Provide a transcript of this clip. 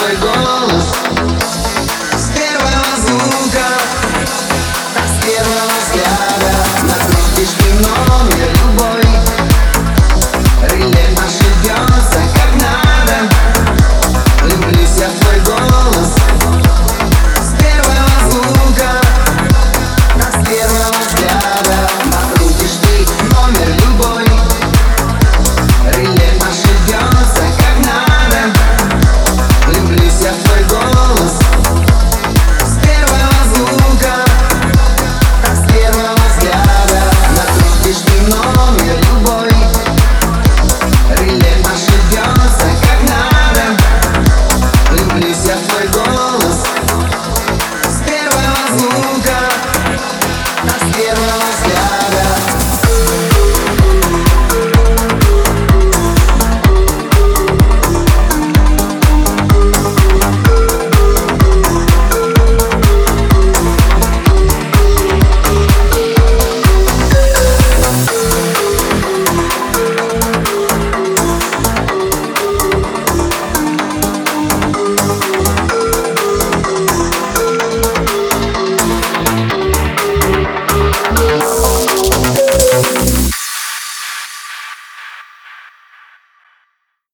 мой голос. С первого звука С первого